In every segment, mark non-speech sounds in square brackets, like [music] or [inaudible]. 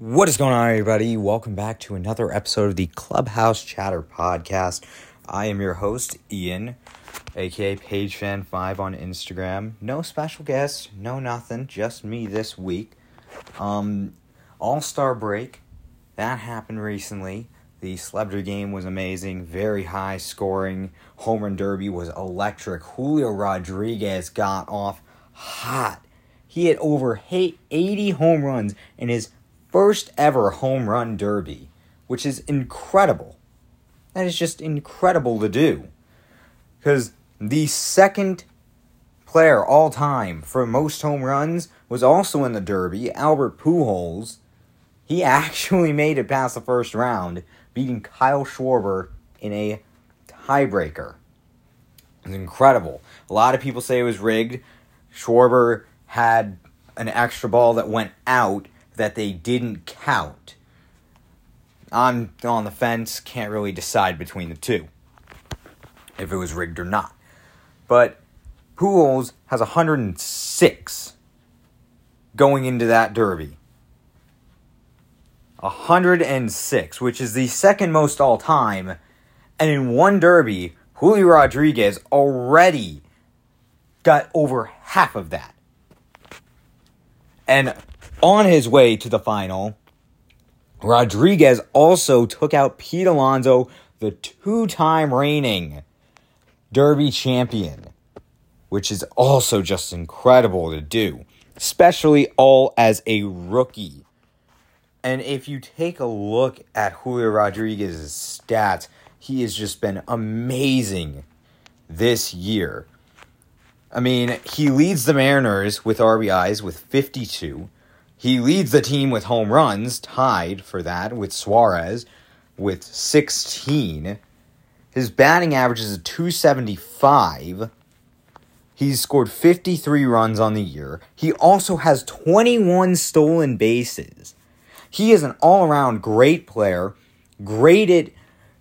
What is going on, everybody? Welcome back to another episode of the Clubhouse Chatter Podcast. I am your host, Ian, aka PageFan5 on Instagram. No special guests, no nothing, just me this week. Um, All Star break, that happened recently. The celebrity game was amazing, very high scoring. Home run derby was electric. Julio Rodriguez got off hot. He had over 80 home runs in his first ever home run derby, which is incredible. That is just incredible to do. Because the second player all time for most home runs was also in the derby, Albert Pujols. He [laughs] actually made it past the first round, beating Kyle Schwarber in a tiebreaker. It's incredible. A lot of people say it was rigged. Schwarber had an extra ball that went out that they didn't count. I'm on the fence, can't really decide between the two. If it was rigged or not. But Pujols has 106 going into that derby. 106, which is the second most all time. And in one derby, Julio Rodriguez already got over half of that. And on his way to the final, Rodriguez also took out Pete Alonso, the two time reigning Derby champion, which is also just incredible to do, especially all as a rookie. And if you take a look at Julio Rodriguez's stats, he has just been amazing this year. I mean, he leads the Mariners with RBIs with 52. He leads the team with home runs, tied for that with Suarez with 16. His batting average is a 275. He's scored 53 runs on the year. He also has 21 stolen bases. He is an all-around great player, great at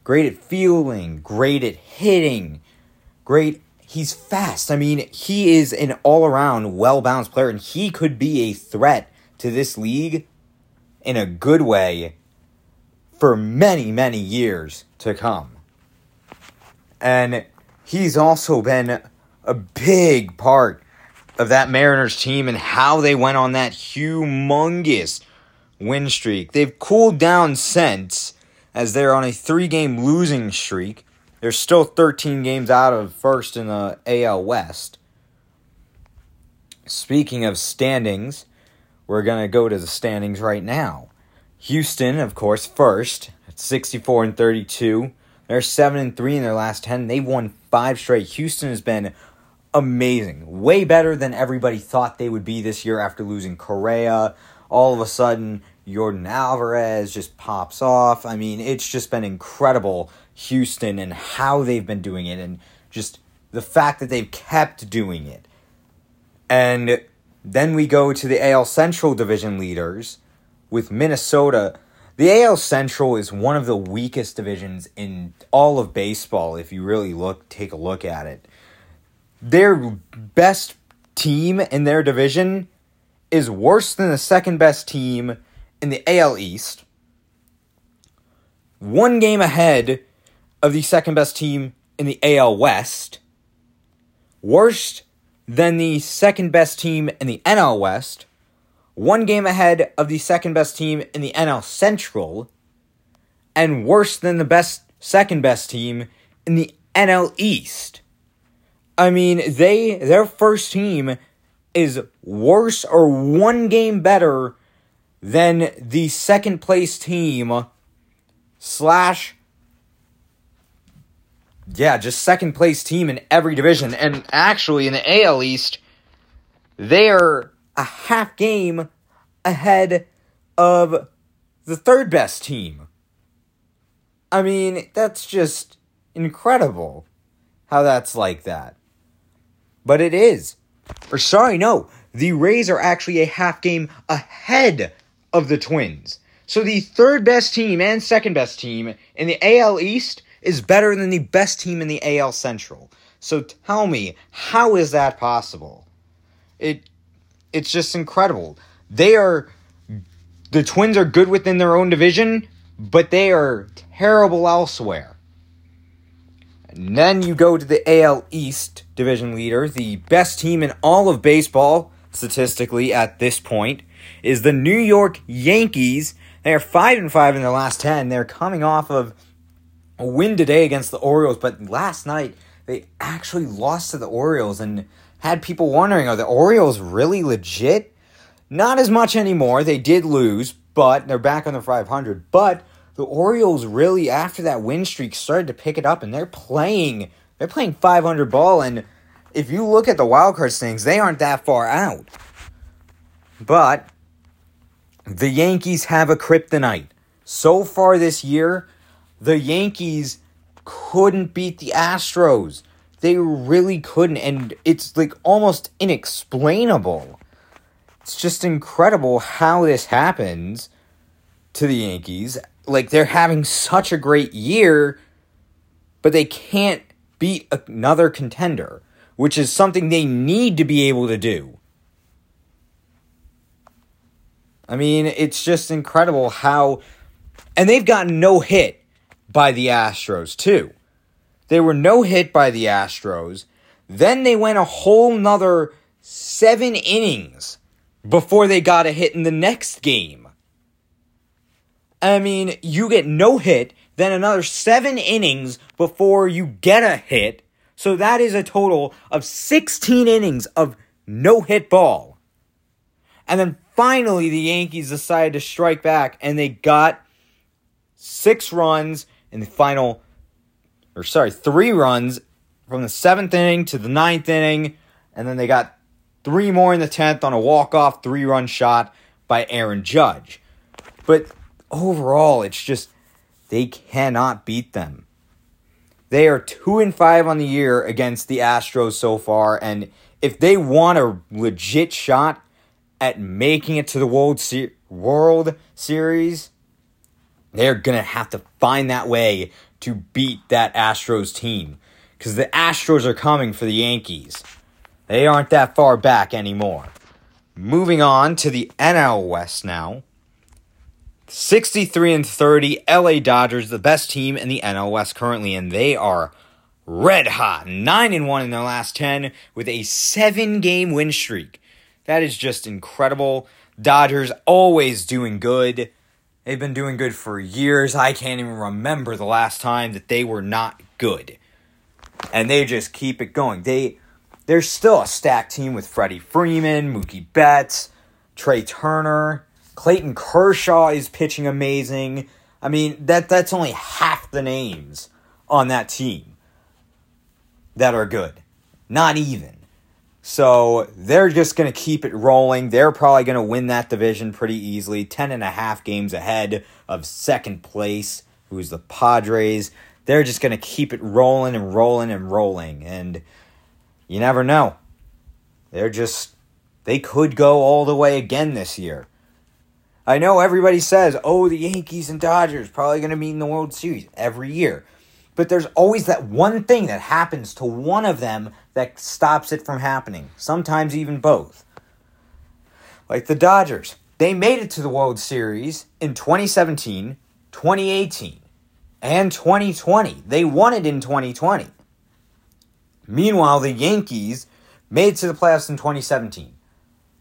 great at fielding, great at hitting, great he's fast. I mean, he is an all-around well-balanced player and he could be a threat to this league in a good way for many, many years to come. And he's also been a big part of that Mariners team and how they went on that humongous win streak. They've cooled down since as they're on a three game losing streak. They're still 13 games out of first in the AL West. Speaking of standings, we're going to go to the standings right now. Houston, of course, first at 64 and 32. They're 7 and 3 in their last 10. They've won 5 straight. Houston has been amazing. Way better than everybody thought they would be this year after losing Correa. All of a sudden, Yordan Alvarez just pops off. I mean, it's just been incredible, Houston, and how they've been doing it, and just the fact that they've kept doing it. And then we go to the AL Central division leaders with Minnesota. The AL Central is one of the weakest divisions in all of baseball if you really look take a look at it. Their best team in their division is worse than the second best team in the AL East. One game ahead of the second best team in the AL West. Worst than the second best team in the NL West, one game ahead of the second best team in the NL Central, and worse than the best second best team in the NL East. I mean, they their first team is worse or one game better than the second place team slash yeah, just second place team in every division. And actually, in the AL East, they're a half game ahead of the third best team. I mean, that's just incredible how that's like that. But it is. Or sorry, no. The Rays are actually a half game ahead of the Twins. So the third best team and second best team in the AL East is better than the best team in the AL Central. So tell me, how is that possible? It it's just incredible. They are the Twins are good within their own division, but they are terrible elsewhere. And then you go to the AL East division leader, the best team in all of baseball, statistically at this point, is the New York Yankees. They are 5 and 5 in their last 10. They're coming off of a win today against the Orioles, but last night they actually lost to the Orioles and had people wondering are the Orioles really legit? Not as much anymore. They did lose, but they're back on the 500. But the Orioles really after that win streak started to pick it up and they're playing they're playing 500 ball and if you look at the wildcard standings, they aren't that far out. But the Yankees have a kryptonite. So far this year, the Yankees couldn't beat the Astros. They really couldn't, and it's like almost inexplainable. It's just incredible how this happens to the Yankees. Like they're having such a great year, but they can't beat another contender, which is something they need to be able to do. I mean, it's just incredible how. And they've gotten no hit by the Astros, too. They were no hit by the Astros. Then they went a whole nother seven innings before they got a hit in the next game. I mean, you get no hit, then another seven innings before you get a hit. So that is a total of 16 innings of no hit ball. And then finally, the Yankees decided to strike back and they got six runs in the final or sorry, three runs from the seventh inning to the ninth inning, and then they got three more in the tenth on a walk-off three-run shot by Aaron Judge. But overall, it's just they cannot beat them. They are two and five on the year against the Astros so far, and if they want a legit shot at making it to the World Se- World Series, they're gonna have to find that way to beat that Astros team. Because the Astros are coming for the Yankees. They aren't that far back anymore. Moving on to the NL West now. 63 and 30 LA Dodgers, the best team in the NL West currently, and they are red hot. 9 and 1 in their last 10 with a 7 game win streak. That is just incredible. Dodgers always doing good. They've been doing good for years. I can't even remember the last time that they were not good. And they just keep it going. They they're still a stacked team with Freddie Freeman, Mookie Betts, Trea Turner, Clayton Kershaw is pitching amazing. I mean, that that's only half the names on that team that are good. Not even. So they're just going to keep it rolling. They're probably going to win that division pretty easily. 10 and a half games ahead of second place, who's the Padres. They're just going to keep it rolling and rolling and rolling. And you never know. They're just, they could go all the way again this year. I know everybody says, oh, the Yankees and Dodgers probably going to meet in the World Series every year. But there's always that one thing that happens to one of them that stops it from happening. Sometimes even both. Like the Dodgers. They made it to the World Series in 2017, 2018, and 2020. They won it in 2020. Meanwhile, the Yankees made it to the playoffs in 2017,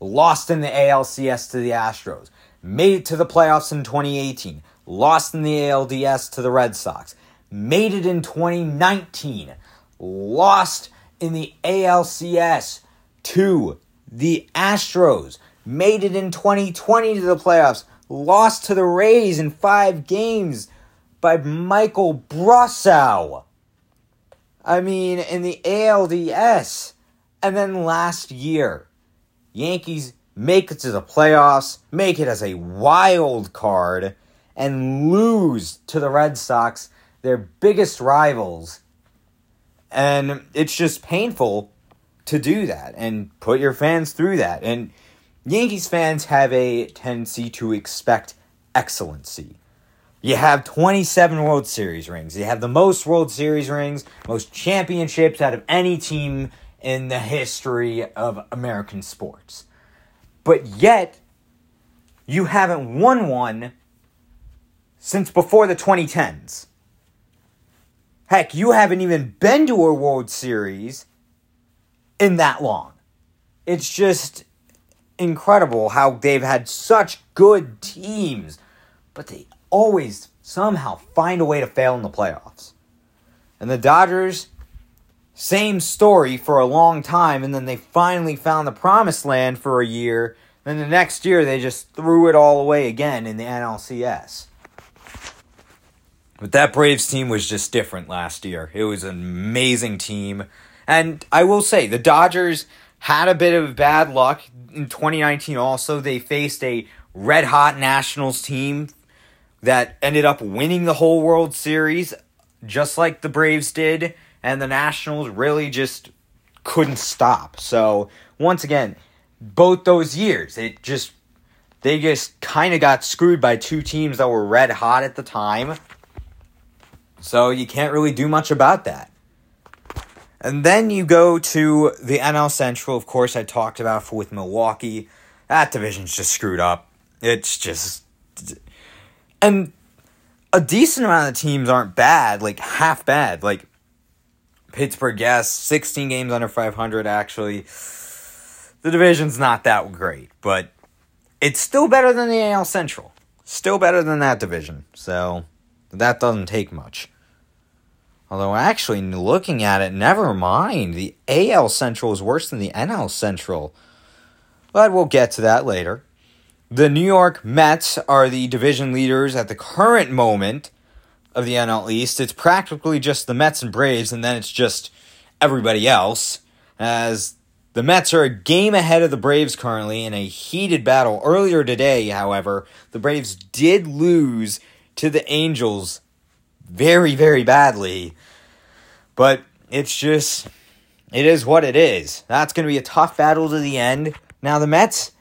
lost in the ALCS to the Astros, made it to the playoffs in 2018, lost in the ALDS to the Red Sox, made it in 2019, lost in the ALCS to the Astros, made it in 2020 to the playoffs, lost to the Rays in five games by Michael Brosseau. I mean, in the ALDS. And then last year, Yankees make it to the playoffs, make it as a wild card, and lose to the Red Sox their biggest rivals. And it's just painful to do that and put your fans through that. And Yankees fans have a tendency to expect excellency. You have 27 World Series rings. You have the most World Series rings, most championships out of any team in the history of American sports. But yet, you haven't won one since before the 2010s. Heck, you haven't even been to a World Series in that long. It's just incredible how they've had such good teams, but they always somehow find a way to fail in the playoffs. And the Dodgers, same story for a long time, and then they finally found the promised land for a year. Then the next year, they just threw it all away again in the NLCS. But that Braves team was just different last year. It was an amazing team. And I will say, the Dodgers had a bit of bad luck in 2019 also. They faced a red hot Nationals team that ended up winning the whole World Series, just like the Braves did. And the Nationals really just couldn't stop. So, once again, both those years, it just, they just kind of got screwed by two teams that were red hot at the time. So, you can't really do much about that. And then you go to the NL Central, of course, I talked about with Milwaukee. That division's just screwed up. It's just. And a decent amount of teams aren't bad, like half bad. Like Pittsburgh, yes, 16 games under 500, actually. The division's not that great, but it's still better than the AL Central. Still better than that division. So that doesn't take much. Although, actually, looking at it, never mind. The AL Central is worse than the NL Central. But we'll get to that later. The New York Mets are the division leaders at the current moment of the NL East. It's practically just the Mets and Braves, and then it's just everybody else. As the Mets are a game ahead of the Braves currently in a heated battle. Earlier today, however, the Braves did lose to the Angels very, very badly. But it's just, it is what it is. That's going to be a tough battle to the end. Now, the Mets,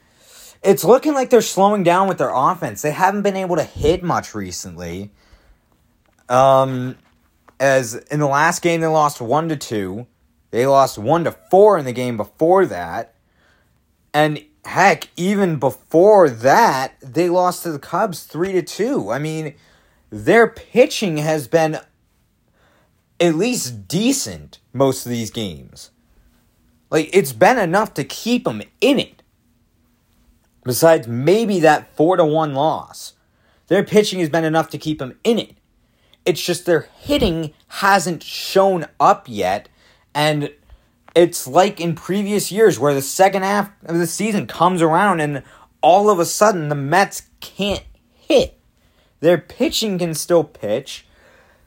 it's looking like they're slowing down with their offense. They haven't been able to hit much recently. Um, as in the last game, they lost 1 to 2. They lost 1 to 4 in the game before that. And heck, even before that, they lost to the Cubs 3 to 2. I mean, their pitching has been at least decent most of these games. Like, it's been enough to keep them in it. Besides maybe that 4 to 1 loss. Their pitching has been enough to keep them in it. It's just their hitting hasn't shown up yet. And it's like in previous years where the second half of the season comes around and all of a sudden the Mets can't hit. Their pitching can still pitch.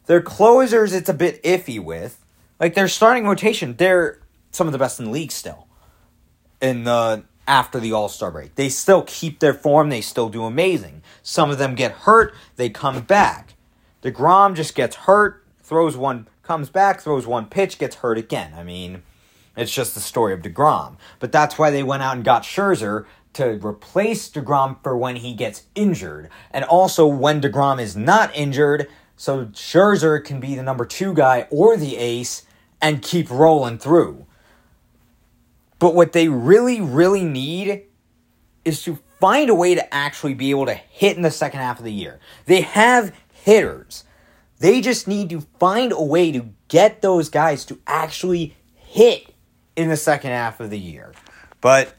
Their closers, it's a bit iffy with. Like their starting rotation, they're some of the best in the league still. In the after the All Star break, they still keep their form. They still do amazing. Some of them get hurt, they come back. Degrom just gets hurt, throws one, comes back, throws one pitch, gets hurt again. I mean, it's just the story of Degrom. But that's why they went out and got Scherzer to replace DeGrom for when he gets injured. And also when DeGrom is not injured, so Scherzer can be the number two guy or the ace and keep rolling through. But what they really, really need is to find a way to actually be able to hit in the second half of the year. They have hitters. They just need to find a way to get those guys to actually hit in the second half of the year. But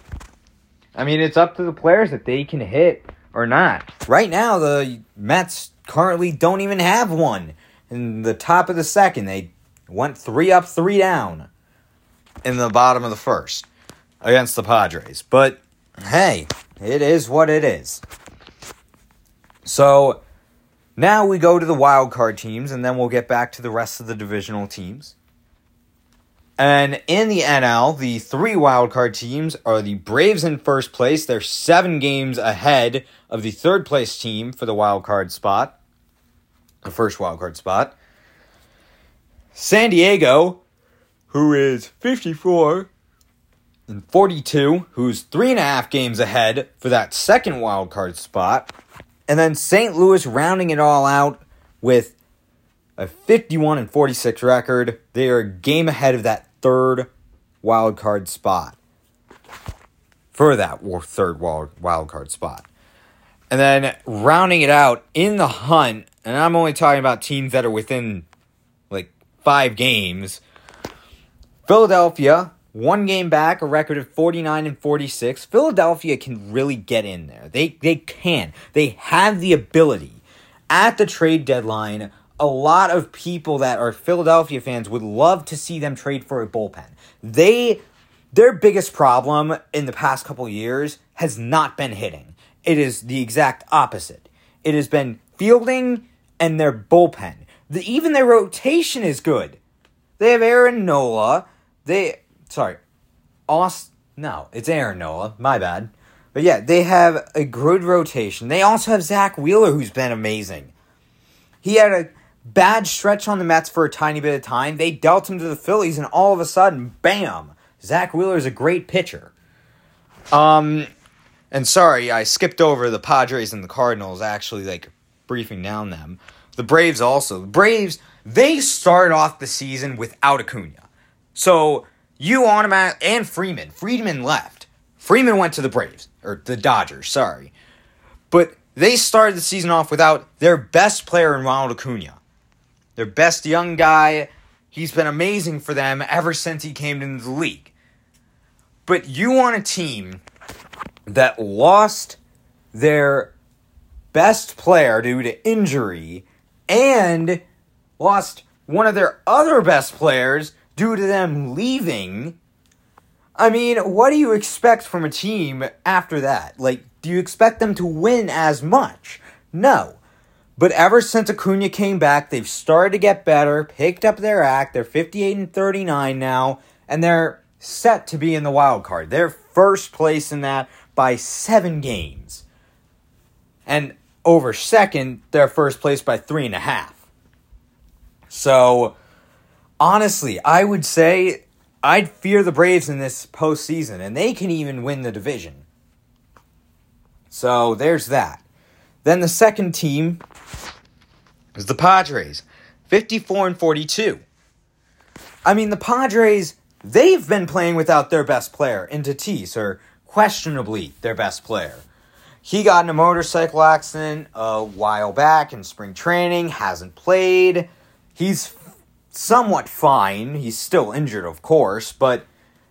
I mean, it's up to the players if they can hit or not. Right now, the Mets currently don't even have one. In the top of the second, they went three up, three down in the bottom of the first against the Padres. But hey, it is what it is. So now we go to the wild card teams, and then we'll get back to the rest of the divisional teams. And in the NL, the three wildcard teams are the Braves in first place. They're seven games ahead of the third place team for the wildcard spot, the first wildcard spot. San Diego, who is 54 and 42, who's three and a half games ahead for that second wildcard spot. And then St. Louis rounding it all out with a 51 and 46 record. They are a game ahead of that third wild card spot for that third wild, wild card spot. And then rounding it out in the hunt, and I'm only talking about teams that are within like five games. Philadelphia, one game back, a record of 49 and 46. Philadelphia can really get in there. They they can. They have the ability. At the trade deadline, a lot of people that are Philadelphia fans would love to see them trade for a bullpen. They their biggest problem in the past couple years has not been hitting. It is the exact opposite. It has been fielding and their bullpen. The, even their rotation is good. They have Aaron Nola. They sorry, Aust. No, it's Aaron Nola. My bad. But yeah, they have a good rotation. They also have Zack Wheeler, who's been amazing. He had a bad stretch on the Mets for a tiny bit of time. They dealt him to the Phillies, and all of a sudden, bam! Zack Wheeler is a great pitcher. Um, and sorry, I skipped over the Padres and the Cardinals. Actually, like briefing down them. The Braves also. The Braves they started off the season without Acuna, so you automatic and Freeman. Freeman left. Freeman went to the Braves or the Dodgers. Sorry, but they started the season off without their best player in Ronald Acuna, their best young guy. He's been amazing for them ever since he came into the league. But you want a team that lost their best player due to injury and lost one of their other best players due to them leaving. I mean, what do you expect from a team after that? Like, do you expect them to win as much? No. But ever since Acuna came back, they've started to get better, picked up their act. They're 58 and 39 now, and they're set to be in the wild card. They're first place in that by seven games. And over second, they're first place by three and a half. So, honestly, I would say I'd fear the Braves in this postseason, and they can even win the division. So, there's that. Then the second team is the Padres, 54 and 42. I mean, the Padres, they've been playing without their best player Tatis, or questionably their best player. He got in a motorcycle accident a while back in spring training, hasn't played. He's somewhat fine. He's still injured, of course, but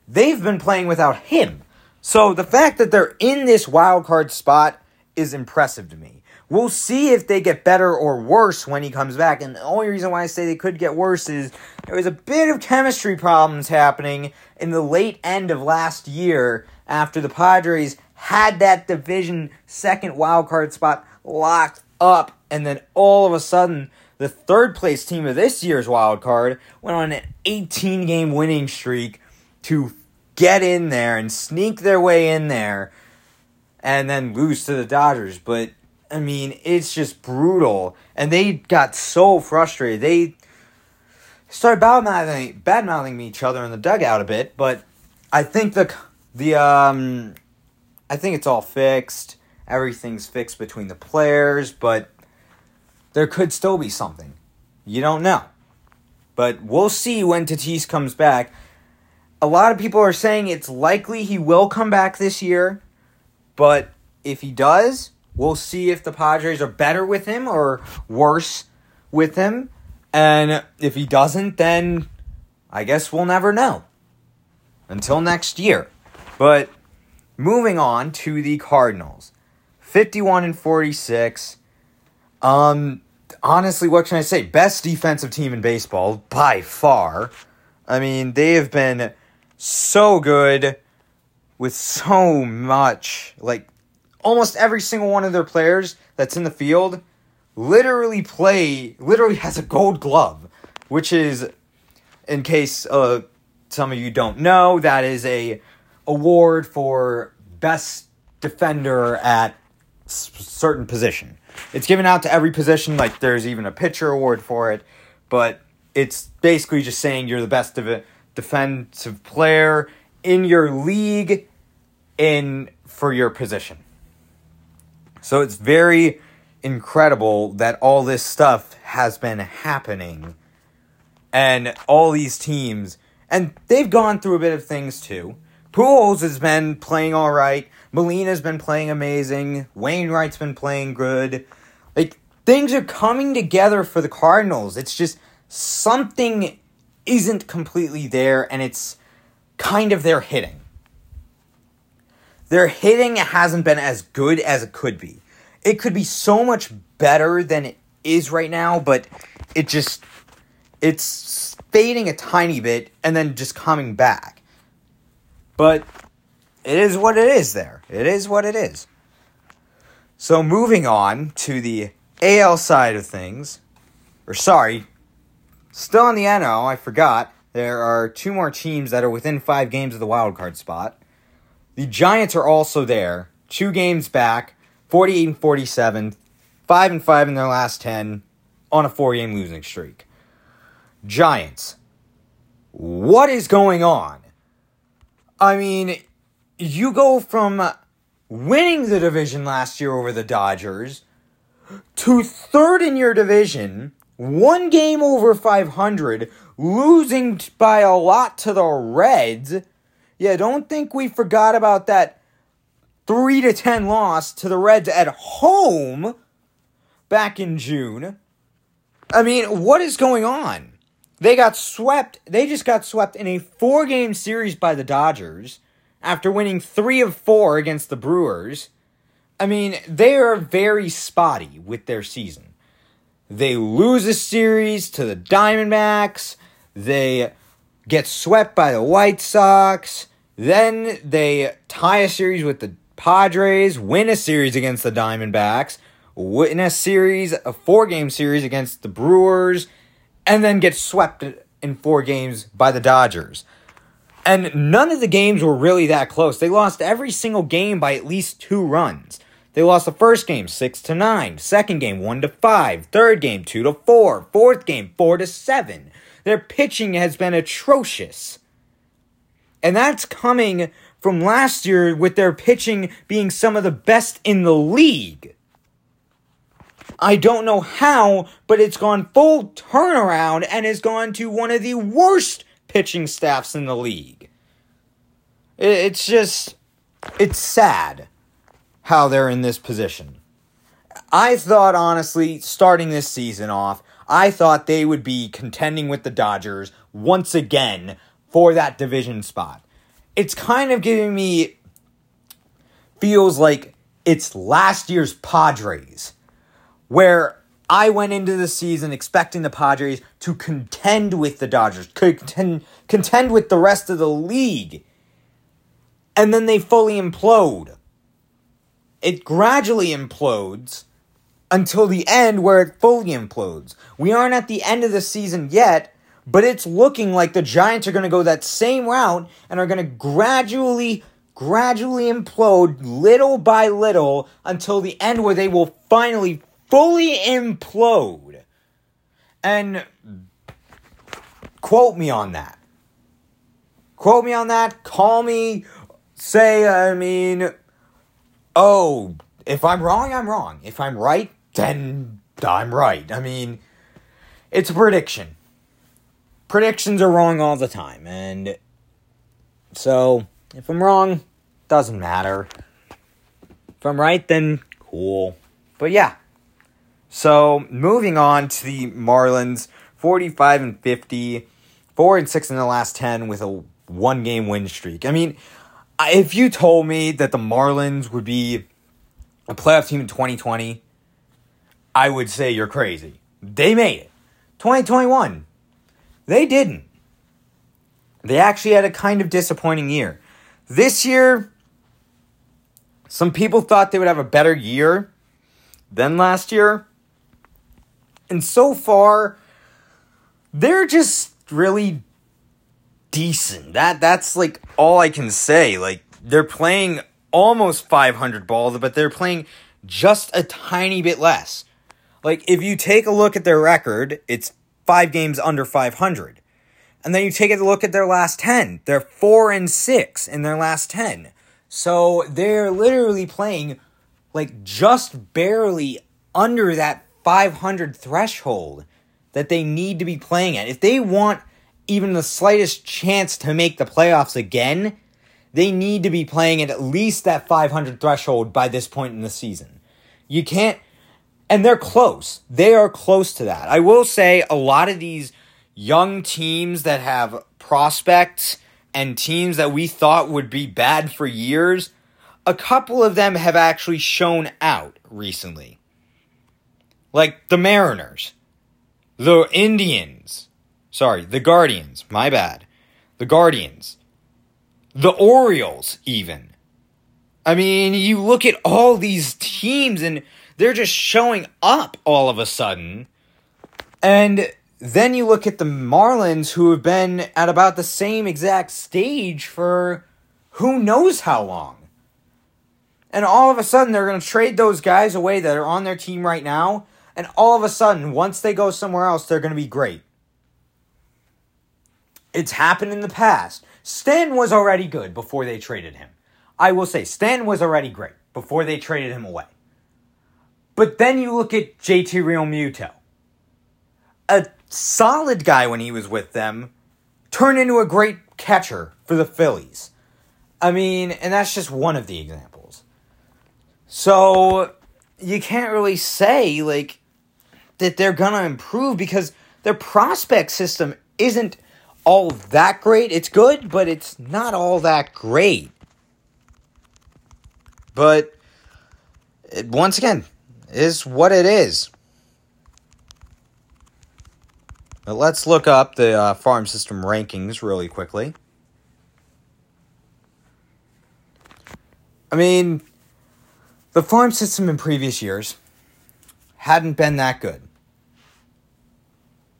they've been playing without him. So the fact that they're in this wild card spot is impressive to me. We'll see if they get better or worse when he comes back. And the only reason why I say they could get worse is there was a bit of chemistry problems happening in the late end of last year after the Padres had that division second wild card spot locked up. And then all of a sudden, the third place team of this year's wild card went on an 18 game winning streak to get in there and sneak their way in there and then lose to the Dodgers. But I mean, it's just brutal. And they got so frustrated. They started bad mouthing, bad mouthing each other in the dugout a bit. But I think the the um, I think it's all fixed. Everything's fixed between the players, but there could still be something. You don't know. But we'll see when Tatis comes back. A lot of people are saying it's likely he will come back this year, but if he does, We'll see if the Padres are better with him or worse with him. And if he doesn't, then I guess we'll never know. Until next year. But moving on to the Cardinals. 51 and 46. Um honestly, what can I say? Best defensive team in baseball by far. I mean, they have been so good with so much like almost every single one of their players that's in the field literally play literally has a gold glove which is in case uh, some of you don't know that is a award for best defender at certain position. It's given out to every position like there's even a pitcher award for it but it's basically just saying you're the best of defensive player in your league in for your position so it's very incredible that all this stuff has been happening. And all these teams, and they've gone through a bit of things too. Pujols has been playing all right. Molina's been playing amazing. Wainwright's been playing good. Like things are coming together for the Cardinals. It's just something isn't completely there and it's kind of their hitting. Their hitting hasn't been as good as it could be. It could be so much better than it is right now, but it just it's fading a tiny bit and then just coming back. But it is what it is there. It is what it is. So moving on to the AL side of things, or sorry, still on the NL, I forgot. There are two more teams that are within five games of the wild card spot. The Giants are also there, two games back, 48 and 47, 5 and 5 in their last 10 on a four game losing streak. Giants. What is going on? I mean, you go from winning the division last year over the Dodgers to third in your division, one game over 500, losing by a lot to the Reds. Yeah, don't think we forgot about that 3 to 10 loss to the Reds at home back in June. I mean, what is going on? They got swept. They just got swept in a four game series by the Dodgers after winning three of four against the Brewers. I mean, they are very spotty with their season. They lose a series to the Diamondbacks. They get swept by the White Sox. Then they tie a series with the Padres, win a series against the Diamondbacks, win a series, a four game series against the Brewers, and then get swept in four games by the Dodgers. And none of the games were really that close. They lost every single game by at least two runs. They lost the first game 6 to 9, second game 1 to 5, third game 2 to 4, fourth game 4 to 7. Their pitching has been atrocious. And that's coming from last year with their pitching being some of the best in the league. I don't know how, but it's gone full turnaround and has gone to one of the worst pitching staffs in the league. It's just, it's sad how they're in this position. I thought, honestly, starting this season off, I thought they would be contending with the Dodgers once again for that division spot. It's kind of giving me feels like it's last year's Padres where I went into the season expecting the Padres to contend with the Dodgers, contend, contend with the rest of the league. And then they fully implode. It gradually implodes until the end where it fully implodes. We aren't at the end of the season yet, but it's looking like the Giants are going to go that same route and are going to gradually gradually implode little by little until the end where they will finally fully implode. And quote me on that. Quote me on that. Call me. Say, I mean, oh, if I'm wrong, I'm wrong. If I'm right, then I'm right. I mean, it's a prediction. Predictions are wrong all the time. And so, if I'm wrong, doesn't matter. If I'm right, then cool. But yeah. So moving on to the Marlins, 45 and 50, 4 and 6 in the last 10 with a one game win streak. I mean, if you told me that the Marlins would be a playoff team in 2020, I would say you're crazy. They made it. 2021, they didn't. They actually had a kind of disappointing year. This year, some people thought they would have a better year than last year. And so far, they're just really decent. That that's like all I can say. Like they're playing almost 500 balls, but they're playing just a tiny bit less. Like if you take a look at their record, it's 5 games under 500. And then you take a look at their last 10. They're 4 and 6 in their last 10. So they're literally playing like just barely under that 500 threshold that they need to be playing at. If they want even the slightest chance to make the playoffs again, they need to be playing at at least that 500 threshold by this point in the season. You can't, and they're close. They are close to that. I will say a lot of these young teams that have prospects and teams that we thought would be bad for years, a couple of them have actually shown out recently. Like the Mariners, the Indians, sorry, the Guardians, my bad. The Guardians, the Orioles, even. I mean, you look at all these teams and they're just showing up all of a sudden. And then you look at the Marlins, who have been at about the same exact stage for who knows how long. And all of a sudden, they're going to trade those guys away that are on their team right now. And all of a sudden, once they go somewhere else, they're going to be great. It's happened in the past. Stan was already good before they traded him. I will say, Stan was already great before they traded him away. But then you look at JT Realmuto. A solid guy when he was with them turned into a great catcher for the Phillies. I mean, and that's just one of the examples. So you can't really say like that they're gonna improve because their prospect system isn't all that great. It's good, but it's not all that great. But uh, once again, is what it is. But let's look up the uh, farm system rankings really quickly. I mean, the farm system in previous years hadn't been that good.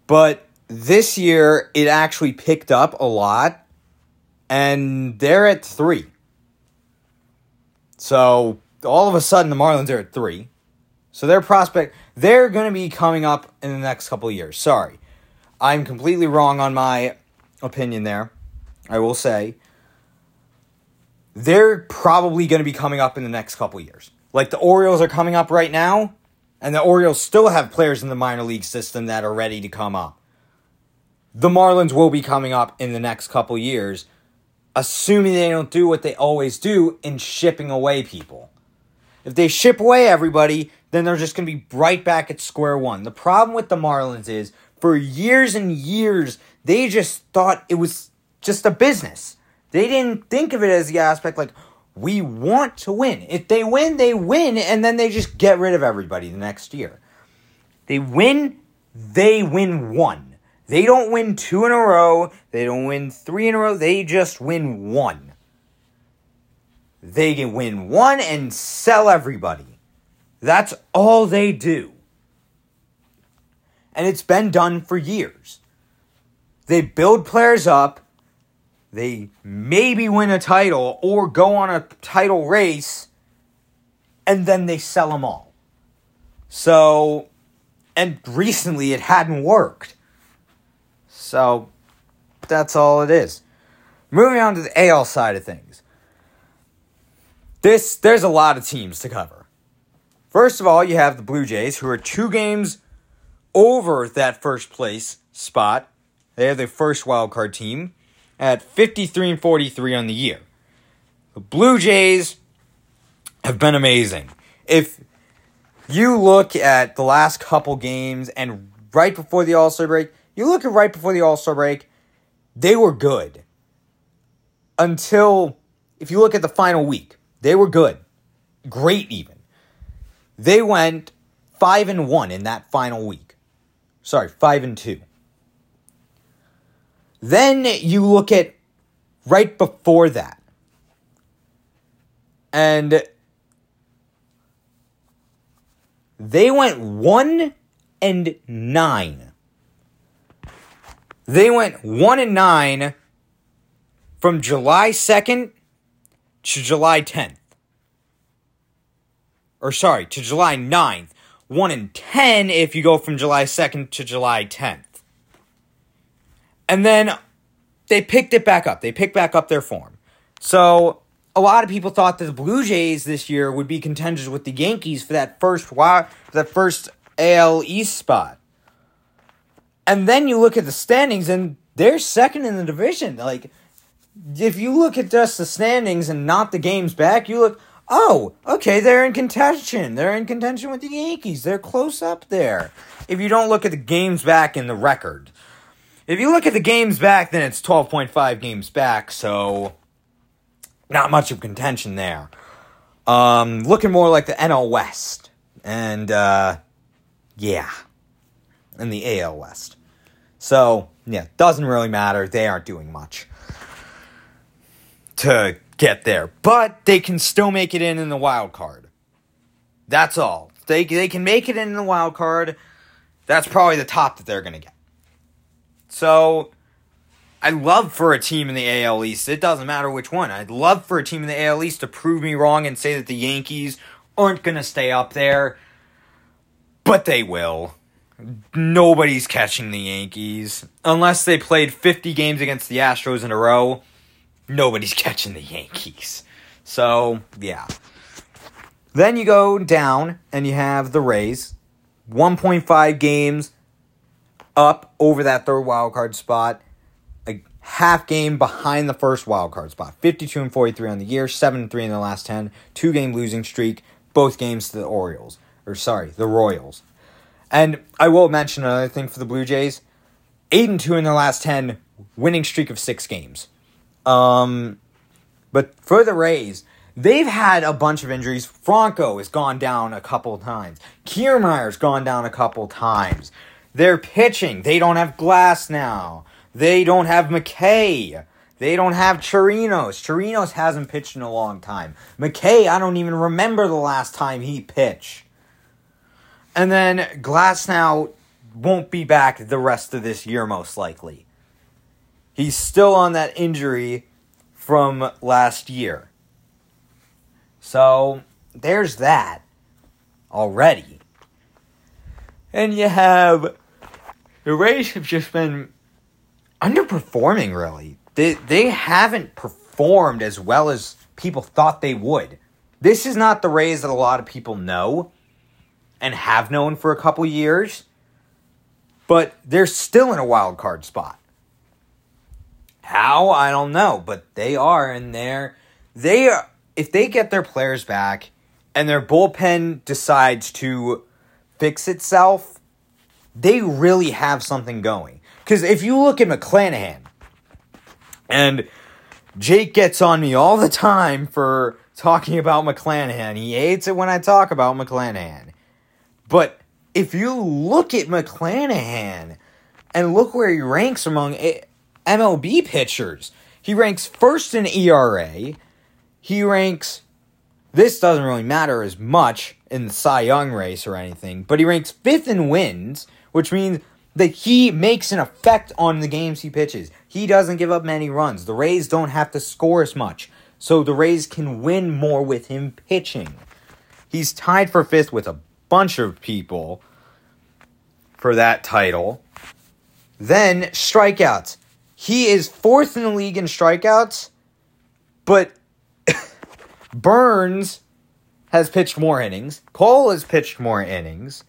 But this year, it actually picked up a lot, and they're at three. So all of a sudden, the Marlins are at three. So their prospect, they're going to be coming up in the next couple years. Sorry. I'm completely wrong on my opinion there. I will say they're probably going to be coming up in the next couple years. Like the Orioles are coming up right now, and the Orioles still have players in the minor league system that are ready to come up. The Marlins will be coming up in the next couple years, assuming they don't do what they always do in shipping away people. If they ship away everybody, then they're just going to be right back at square one. The problem with the Marlins is for years and years, they just thought it was just a business. They didn't think of it as the aspect like, we want to win. If they win, they win, and then they just get rid of everybody the next year. They win, they win one. They don't win two in a row, they don't win three in a row, they just win one. They can win one and sell everybody. That's all they do and it's been done for years. They build players up, they maybe win a title or go on a title race, and then they sell them all. So, and recently it hadn't worked. So, that's all it is. Moving on to the AL side of things. This there's a lot of teams to cover. First of all, you have the Blue Jays, who are two games over that first place spot. They have the first wild card team at 53 and 43 on the year. The Blue Jays have been amazing. If you look at the last couple games and right before the All Star break, you look at right before the All Star break, they were good. Until, if you look at the final week, they were good. Great, even. They went 5 and 1 in that final week. Sorry, 5 and 2. Then you look at right before that. And they went 1 and 9. They went 1 and 9 from July 2nd to July 10th. Or sorry, to July 9th. 1 in 10 if you go from July 2nd to July 10th. And then they picked it back up. They picked back up their form. So a lot of people thought that the Blue Jays this year would be contenders with the Yankees for that first that first AL East spot. And then you look at the standings and they're second in the division. Like if you look at just the standings and not the games back, you look, oh, okay, they're in contention. They're in contention with the Yankees. They're close up there. If you don't look at the games back in the record, if you look at the games back, then it's 12.5 games back, so not much of contention there. Um, looking more like the NL West. And, uh, yeah. And the AL West. So, yeah, doesn't really matter. They aren't doing much to get there. But they can still make it in in the wild card. That's all. They, they can make it in the wild card. That's probably the top that they're going to get. So, I love for a team in the AL East. It doesn't matter which one. I'd love for a team in the AL East to prove me wrong and say that the Yankees aren't going to stay up there. But they will. Nobody's catching the Yankees. Unless they played 50 games against the Astros in a row, nobody's [laughs] catching the Yankees. So, yeah. Then you go down and you have the Rays. 1.5 games up over that third wild card spot. A half game behind the first wild card spot. 52 and 43 on the year, 7 and 3 in the last 10. Two game losing streak, both games to the Orioles. Or sorry, the Royals. And I will mention another thing for the Blue Jays. 8 and 2 in the last 10, winning streak of 6 games. Um but for the Rays, they've had a bunch of injuries. Franco has gone down a couple times. Kiermaier's gone down a couple times. They're pitching. They don't have Glasnow. They don't have McKay. They don't have Chirinos. Chirinos hasn't pitched in a long time. McKay, I don't even remember the last time he pitched. And then Glasnow won't be back the rest of this year, most likely. He's still on that injury from last year. So there's that already. And you have the Rays have just been underperforming really. They they haven't performed as well as people thought they would. This is not the Rays that a lot of people know and have known for a couple years, but they're still in a wild card spot. How? I don't know, but they are in there. They are if they get their players back and their bullpen decides to fix itself, they really have something going. Because if you look at McClanahan, and Jake gets on me all the time for talking about McClanahan. He hates it when I talk about McClanahan. But if you look at McClanahan and look where he ranks among MLB pitchers, he ranks first in ERA. He ranks, this doesn't really matter as much in the Cy Young race or anything, but he ranks fifth in wins, which means that he makes an effect on the games he pitches. He doesn't give up many runs. The Rays don't have to score as much, so the Rays can win more with him pitching. He's tied for fifth with a bunch of people for that title. Then strikeouts. He is fourth in the league in strikeouts, but [laughs] Burnes has pitched more innings. Cole has pitched more innings.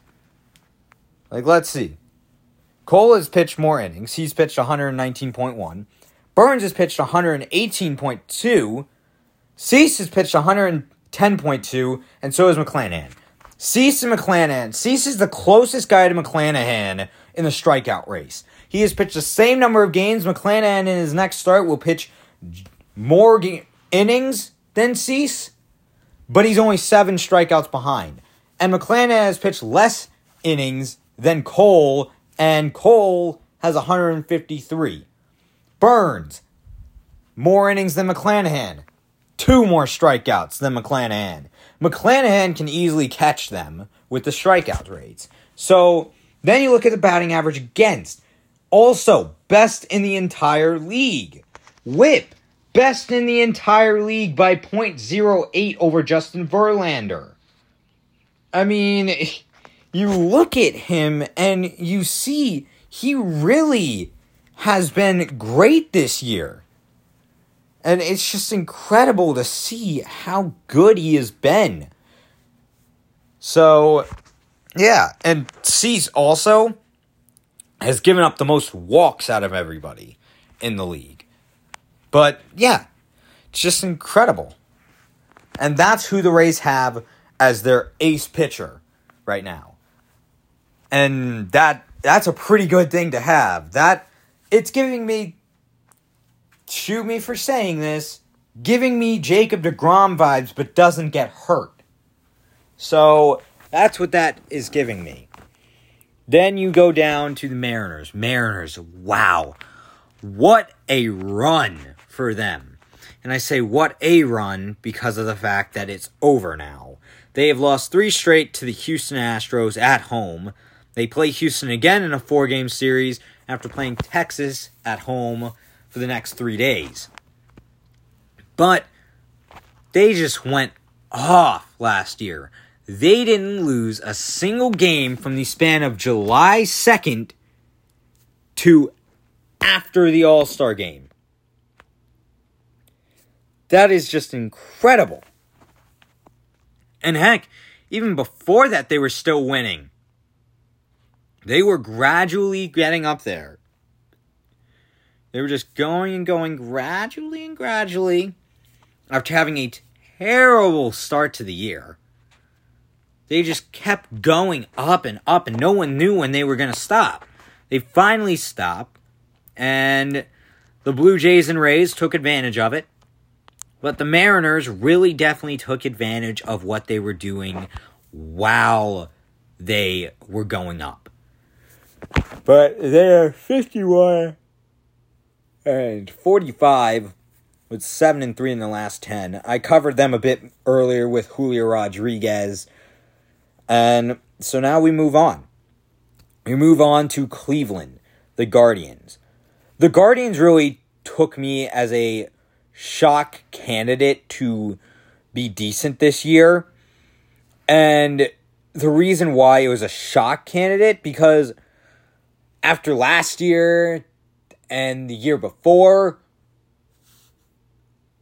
Like, let's see. Cole has pitched more innings. He's pitched 119.1. Burnes has pitched 118.2. Cease has pitched 110.2, and so has McClanahan. Cease and McClanahan. Cease is the closest guy to McClanahan in the strikeout race. He has pitched the same number of games. McClanahan in his next start will pitch more ga- innings than Cease, but he's only seven strikeouts behind. And McClanahan has pitched less innings than Cole, and Cole has 153. Burnes, more innings than McClanahan, two more strikeouts than McClanahan. McClanahan can easily catch them with the strikeout rates. So then you look at the batting average against. Also, best in the entire league. Whip, best in the entire league by 0.08 over Justin Verlander. I mean, [laughs] you look at him and you see he really has been great this year. And it's just incredible to see how good he has been. So, yeah. And Cease also has given up the most walks out of everybody in the league. But yeah, it's just incredible. And that's who the Rays have as their ace pitcher right now. And that that's a pretty good thing to have. That it's giving me shoot me for saying this, giving me Jacob DeGrom vibes but doesn't get hurt. So that's what that is giving me. Then you go down to the Mariners. Mariners, wow. What a run for them. And I say what a run because of the fact that it's over now. They have lost three straight to the Houston Astros at home. They play Houston again in a four game series after playing Texas at home for the next three days. But they just went off last year. They didn't lose a single game from the span of July 2nd to after the All Star game. That is just incredible. And heck, even before that, they were still winning. They were gradually getting up there. They were just going and going gradually and gradually after having a terrible start to the year. They just kept going up and up, and no one knew when they were going to stop. They finally stopped, and the Blue Jays and Rays took advantage of it. But the Mariners really definitely took advantage of what they were doing while they were going up. But they're 51 and 45 with 7 and 3 in the last 10. I covered them a bit earlier with Julio Rodriguez. And so now we move on. We move on to Cleveland, the Guardians. The Guardians really took me as a shock candidate to be decent this year. And the reason why it was a shock candidate because after last year and the year before,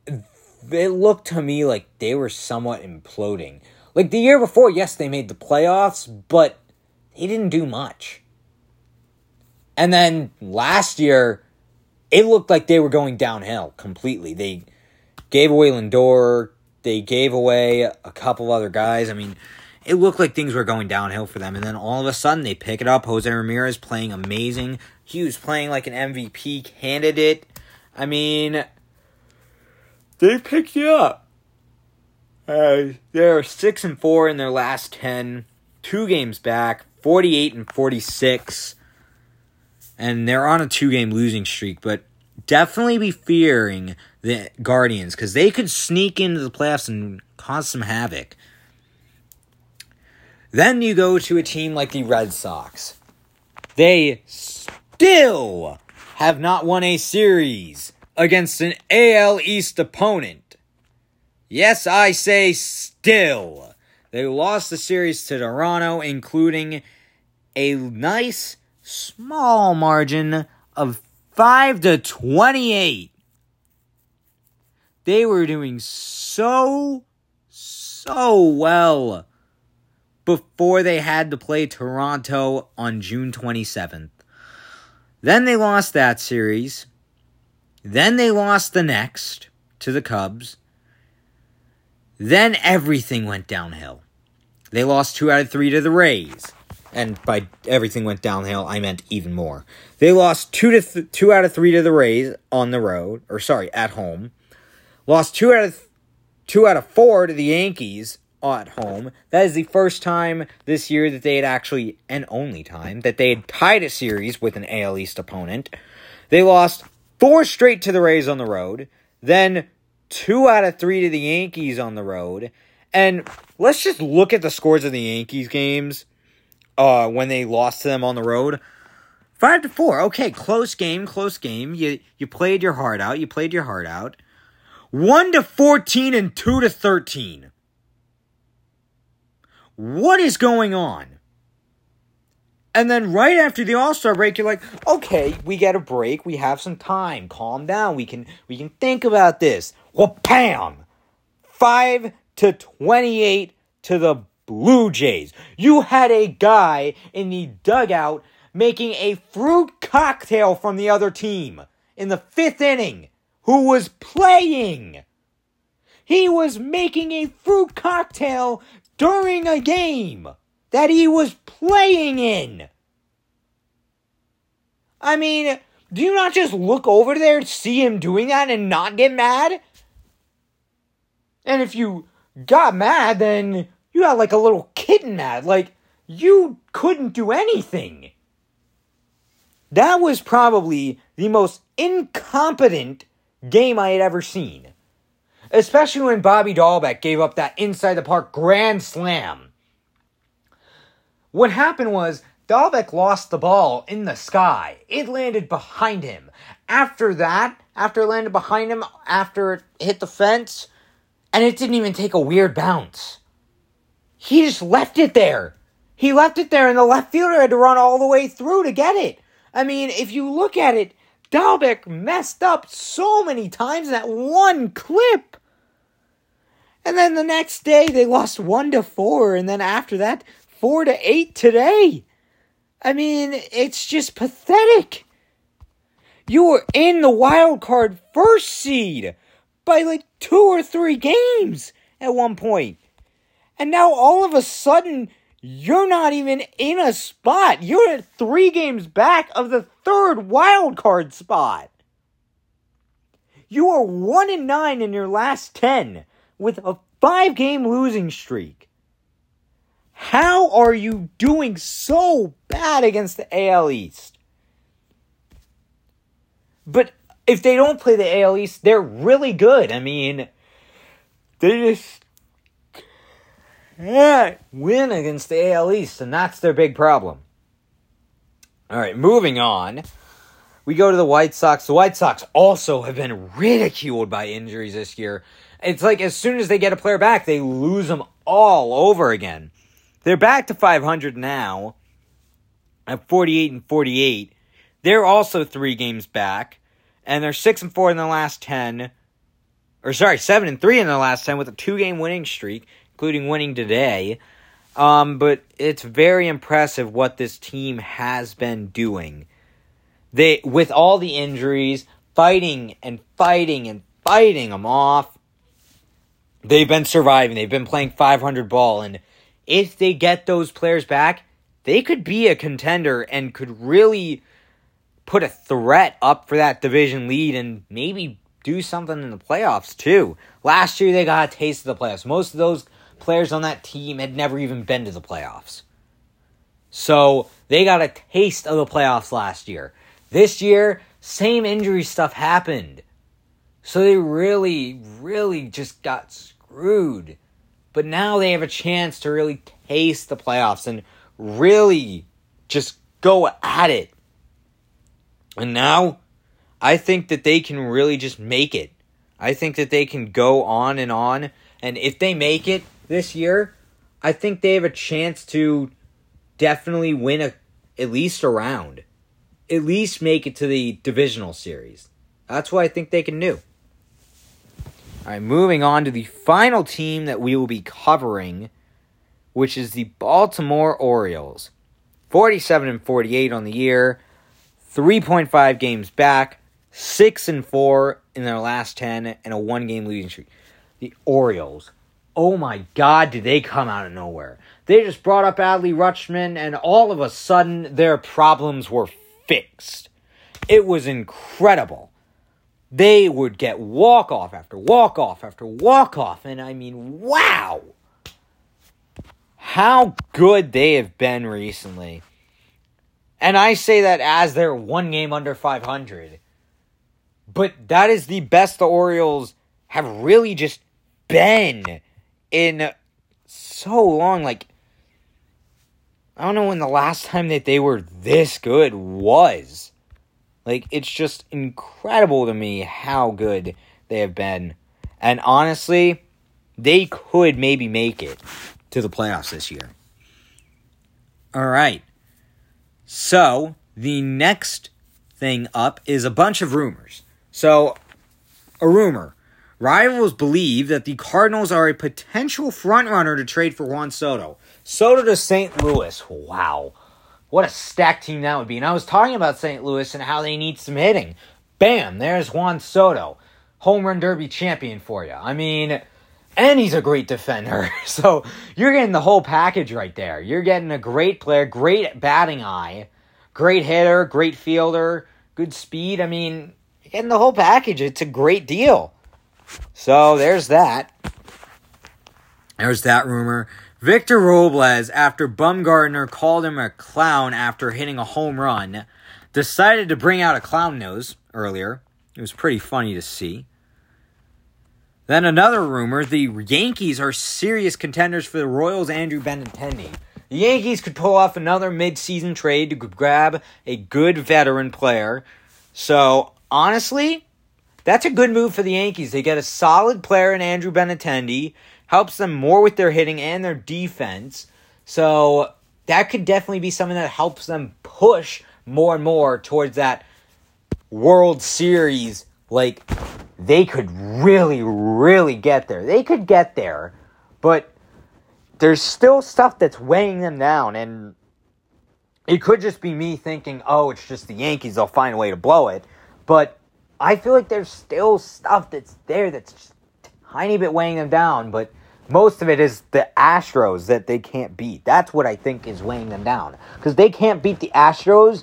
it looked to me like they were somewhat imploding. Like the year before, yes, they made the playoffs, but they didn't do much. And then last year, it looked like they were going downhill completely. They gave away Lindor, they gave away a couple other guys. I mean, it looked like things were going downhill for them. And then all of a sudden, they pick it up. Jose Ramirez playing amazing. He was playing like an MVP candidate. I mean, they picked you up. Uh, they're six and four in their last ten, two games back, forty-eight and forty-six and they're on a two game losing streak, but definitely be fearing the Guardians because they could sneak into the playoffs and cause some havoc. Then you go to a team like the Red Sox. They still have not won a series against an AL East opponent. Yes, I say still. They lost the series to Toronto, including a nice small margin of 5 to 28. They were doing so, so well before they had to play Toronto on June 27th. Then they lost that series. Then they lost the next to the Cubs. Then everything went downhill. They lost two out of three to the Rays and by everything went downhill, I meant even more. They lost two to th- two out of three to the Rays on the road, or sorry, at home. Lost two out of th- two out of four to the Yankees at home. That is the first time this year that they had actually, and only time that they had tied a series with an AL East opponent. They lost four straight to the Rays on the road, then two out of three to the Yankees on the road. And let's just look at the scores of the Yankees games uh, when they lost to them on the road. Five to four. Okay, close game, close game. You you played your heart out. You played your heart out. One to fourteen and two to thirteen. What is going on? And then right after the All Star break, you're like, okay, we get a break. We have some time. Calm down. We can we can think about this. Well, bam, five to twenty eight to the Blue Jays. You had a guy in the dugout making a fruit cocktail from the other team in the fifth inning. who was playing. He was making a fruit cocktail during a game that he was playing in. I mean, do you not just look over there see him doing that and not get mad? And if you got mad, then you got like a little kitten mad. Like, you couldn't do anything. That was probably the most incompetent game I had ever seen. Especially when Bobby Dalbec gave up that inside the park grand slam. What happened was Dalbec lost the ball in the sky. It landed behind him. After that, after it landed behind him, after it hit the fence, and it didn't even take a weird bounce. He just left it there. He left it there, and the left fielder had to run all the way through to get it. I mean, if you look at it, Dalbec messed up so many times in that one clip. And then the next day they lost one to four, and then after that, four to eight today. I mean, it's just pathetic. You were in the wild card first seed by like two or three games at one point. And now all of a sudden, you're not even in a spot. You're three games back of the third wild card spot. You are one and nine in your last ten with a five game losing streak. How are you doing so bad against the AL East? But if they don't play the AL East, they're really good. I mean, they just can't win against the AL East, and that's their big problem. All right, moving on. We go to the White Sox. The White Sox also have been ridiculed by injuries this year. It's like as soon as they get a player back, they lose them all over again. They're back to 500 now at 48 and 48. They're also three games back, and they're six and four in the last 10. Or sorry, seven and three in the last 10 with a two game winning streak including winning today. Um, but it's very impressive what this team has been doing. They, with all the injuries, fighting and fighting and fighting them off, they've been surviving. They've been playing 500 ball, and if they get those players back, they could be a contender and could really put a threat up for that division lead and maybe do something in the playoffs too. Last year they got a taste of the playoffs. Most of those players on that team had never even been to the playoffs. So they got a taste of the playoffs last year. This year, same injury stuff happened. So they really, really just got screwed. But now they have a chance to really taste the playoffs and really just go at it. And now I think that they can really just make it. I think that they can go on and on. And if they make it, this year, I think they have a chance to definitely win a at least a round. At least make it to the divisional series. That's what I think they can do. All right, moving on to the final team that we will be covering, which is the Baltimore Orioles. 47 and 48 on the year, 3.5 games back, 6 and 4 in their last 10 and a one game losing streak. The Orioles oh my god, did they come out of nowhere? They just brought up Adley Rutschman, and all of a sudden, their problems were fixed. It was incredible. They would get walk off after walk off after walk off, and I mean, wow! How good they have been recently. And I say that as they're one game under 500. But that is the best the Orioles have really just been in so long. Like, I don't know when the last time that they were this good was. Like, it's just incredible to me how good they have been. And honestly, they could maybe make it to the playoffs this year. All right. So, the next thing up is a bunch of rumors. So, a rumor Rivals believe that the Cardinals are a potential frontrunner to trade for Juan Soto. Soto to St. Louis. Wow. What a stacked team that would be. And I was talking about St. Louis and how they need some hitting. Bam, there's Juan Soto. home run derby champion for you. I mean, and he's a great defender. [laughs] So you're getting the whole package right there. You're getting a great player, great batting eye, great hitter, great fielder, good speed. I mean, you're getting the whole package. It's a great deal. So there's that. There's that rumor. Victor Robles, after Bumgarner called him a clown after hitting a home run, decided to bring out a clown nose earlier. It was pretty funny to see. Then another rumor the Yankees are serious contenders for the Royals' Andrew Benintendi. The Yankees could pull off another midseason trade to grab a good veteran player. So, honestly, that's a good move for the Yankees. They get a solid player in Andrew Benintendi, helps them more with their hitting and their defense. So, that could definitely be something that helps them push more and more towards that World Series like they could really, really get there. They could get there, but there's still stuff that's weighing them down. And it could just be me thinking, oh, it's just the Yankees, they'll find a way to blow it. But I feel like there's still stuff that's there that's just tiny bit weighing them down. But most of it is the Astros that they can't beat. That's what I think is weighing them down. Because they can't beat the Astros,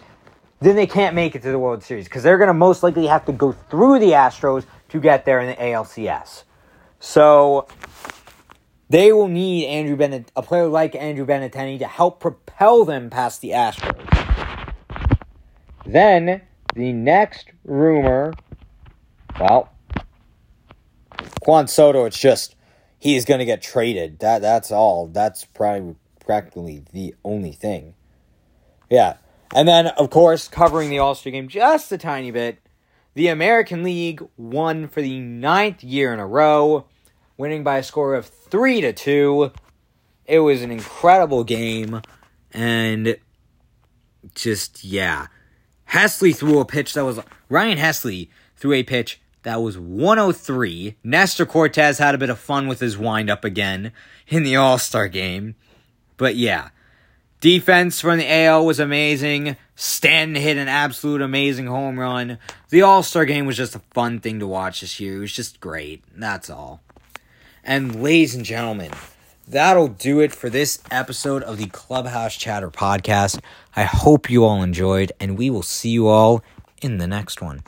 then they can't make it to the World Series. Because they're going to most likely have to go through the Astros to get there in the ALCS. So they will need Andrew Bennett, a player like Andrew Benintendi, to help propel them past the Astros. Then the next rumor, well, Juan Soto. It's just he is going to get traded. That that's all. That's probably practically the only thing. Yeah, and then of course covering the All Star game just a tiny bit. The American League won for the ninth year in a row, winning by a score of 3 to 2. It was an incredible game, and just, yeah. Helsley threw a pitch that was. Ryan Helsley threw a pitch that was 103. Nestor Cortes had a bit of fun with his windup again in the All Star game. But yeah, defense from the AL was amazing. Stanton hit an absolute amazing home run. The All Star game was just a fun thing to watch this year. It was just great. That's all. And ladies and gentlemen, that'll do it for this episode of the Clubhouse Chatter podcast. I hope you all enjoyed, and we will see you all in the next one.